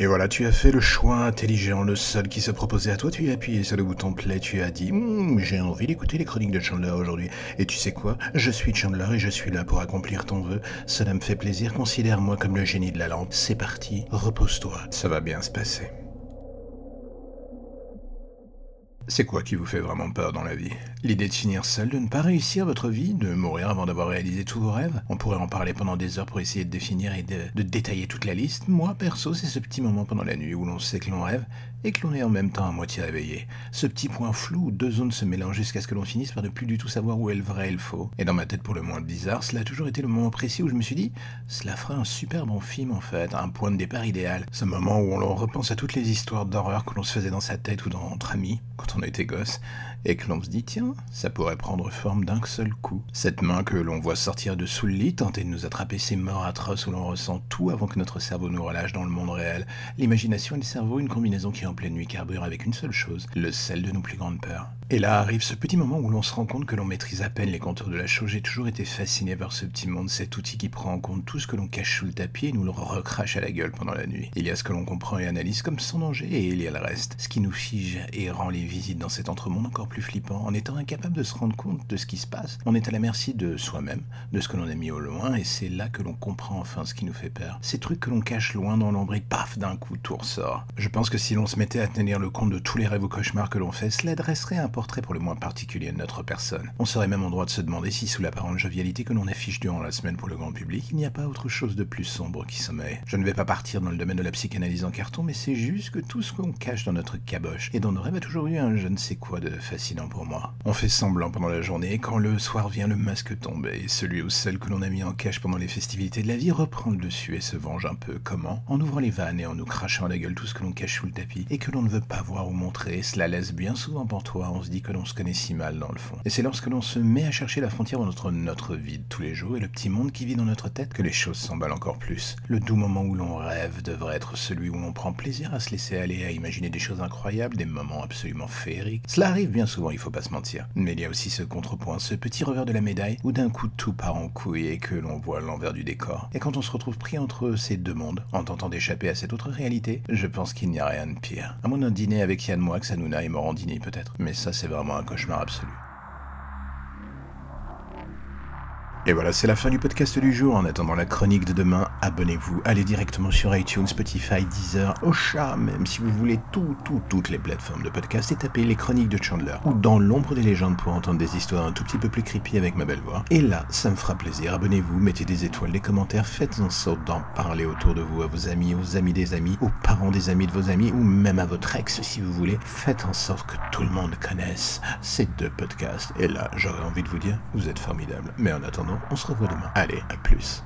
Et voilà, tu as fait le choix intelligent, le seul qui se proposait à toi, tu as appuyé sur le bouton play, tu as dit Hum, j'ai envie d'écouter les chroniques de Chandler aujourd'hui. Et tu sais quoi? Je suis Chandler et je suis là pour accomplir ton vœu. Cela me fait plaisir, considère-moi comme le génie de la lampe. C'est parti, repose-toi, ça va bien se passer. C'est quoi qui vous fait vraiment peur dans la vie? L'idée de finir seul, de ne pas réussir votre vie, de mourir avant d'avoir réalisé tous vos rêves? On pourrait en parler pendant des heures pour essayer de définir et de, détailler toute la liste. Moi, perso, c'est ce petit moment pendant la nuit où l'on sait que l'on rêve et que l'on est en même temps à moitié réveillé. Ce petit point flou où deux zones se mélangent jusqu'à ce que l'on finisse par ne plus du tout savoir où est le vrai et le faux. Et dans ma tête pour le moins bizarre, cela a toujours été le moment précis où je me suis dit, cela ferait un super bon film en fait, un point de départ idéal. Ce moment où on repense à toutes les histoires d'horreur que l'on se faisait dans sa tête ou dans entre amis, était gosse, et que l'on se dit, tiens, ça pourrait prendre forme d'un seul coup. Cette main que l'on voit sortir de sous le lit, tenter de nous attraper ces morts atroces où l'on ressent tout avant que notre cerveau nous relâche dans le monde réel. L'imagination et le cerveau, une combinaison qui en pleine nuit carbure avec une seule chose, le sel de nos plus grandes peurs. Et là arrive ce petit moment où l'on se rend compte que l'on maîtrise à peine les contours de la chose. J'ai toujours été fasciné par ce petit monde, cet outil qui prend en compte tout ce que l'on cache sous le tapis et nous le recrache à la gueule pendant la nuit. Il y a ce que l'on comprend et analyse comme sans danger et il y a le reste, ce qui nous fige et rend les visites dans cet entremonde encore plus flippant. En étant incapable de se rendre compte de ce qui se passe, on est à la merci de soi-même, de ce que l'on a mis au loin et c'est là que l'on comprend enfin ce qui nous fait peur. Ces trucs que l'on cache loin dans l'ombre et paf, d'un coup tout ressort. Je pense que si l'on se mettait à tenir le compte de tous les rêves ou cauchemars que l'on fait, cela dresserait un portrait pour le moins particulier de notre personne. On serait même en droit de se demander si, sous l'apparente jovialité que l'on affiche durant la semaine pour le grand public, il n'y a pas autre chose de plus sombre qui sommeille. Je ne vais pas partir dans le domaine de la psychanalyse en carton, mais c'est juste que tout ce qu'on cache dans notre caboche et dans nos rêves a toujours eu un je ne sais quoi de fascinant pour moi. On fait semblant pendant la journée, et quand le soir vient, le masque tombe, et celui ou celle que l'on a mis en cache pendant les festivités de la vie reprend le dessus et se venge un peu. Comment? En ouvrant les vannes et en nous crachant à la gueule tout ce que l'on cache sous le tapis, et que l'on ne veut pas voir ou montrer, cela laisse bien souvent toi. on se dit que l'on se connaît si mal dans le fond. Et c'est lorsque l'on se met à chercher la frontière entre notre vie de tous les jours et le petit monde qui vit dans notre tête que les choses s'emballent encore plus. Le doux moment où l'on rêve devrait être celui où l'on prend plaisir à se laisser aller, à imaginer des choses incroyables, des moments absolument féeriques. Cela arrive bien souvent, il faut pas se mentir. Mais il y a aussi ce contrepoint, ce petit revers de la médaille où d'un coup tout part en couille et que l'on voit l'envers du décor. Et quand on se retrouve pris entre ces deux mondes, en tentant d'échapper à cette autre réalité, je pense qu'il n'y a rien de pire. À moins d'un dîner avec Yann Moix, Hanouna et Morandini peut-être. Mais ça c'est vraiment un cauchemar absolu. Et voilà, c'est la fin du podcast du jour. En attendant la chronique de demain, abonnez-vous, allez directement sur iTunes, Spotify, Deezer, Ocha, même si vous voulez tout, tout, toutes les plateformes de podcast et tapez les chroniques de Chandler ou dans l'ombre des légendes pour entendre des histoires un tout petit peu plus creepy avec ma belle voix. Et là, ça me fera plaisir. Abonnez-vous, mettez des étoiles, des commentaires, faites en sorte d'en parler autour de vous, à vos amis, aux amis des amis, aux parents des amis de vos amis ou même à votre ex si vous voulez. Faites en sorte que tout le monde connaisse ces deux podcasts. Et là, j'aurais envie de vous dire, vous êtes formidables. Mais en attendant, on se revoit demain. Allez, à plus.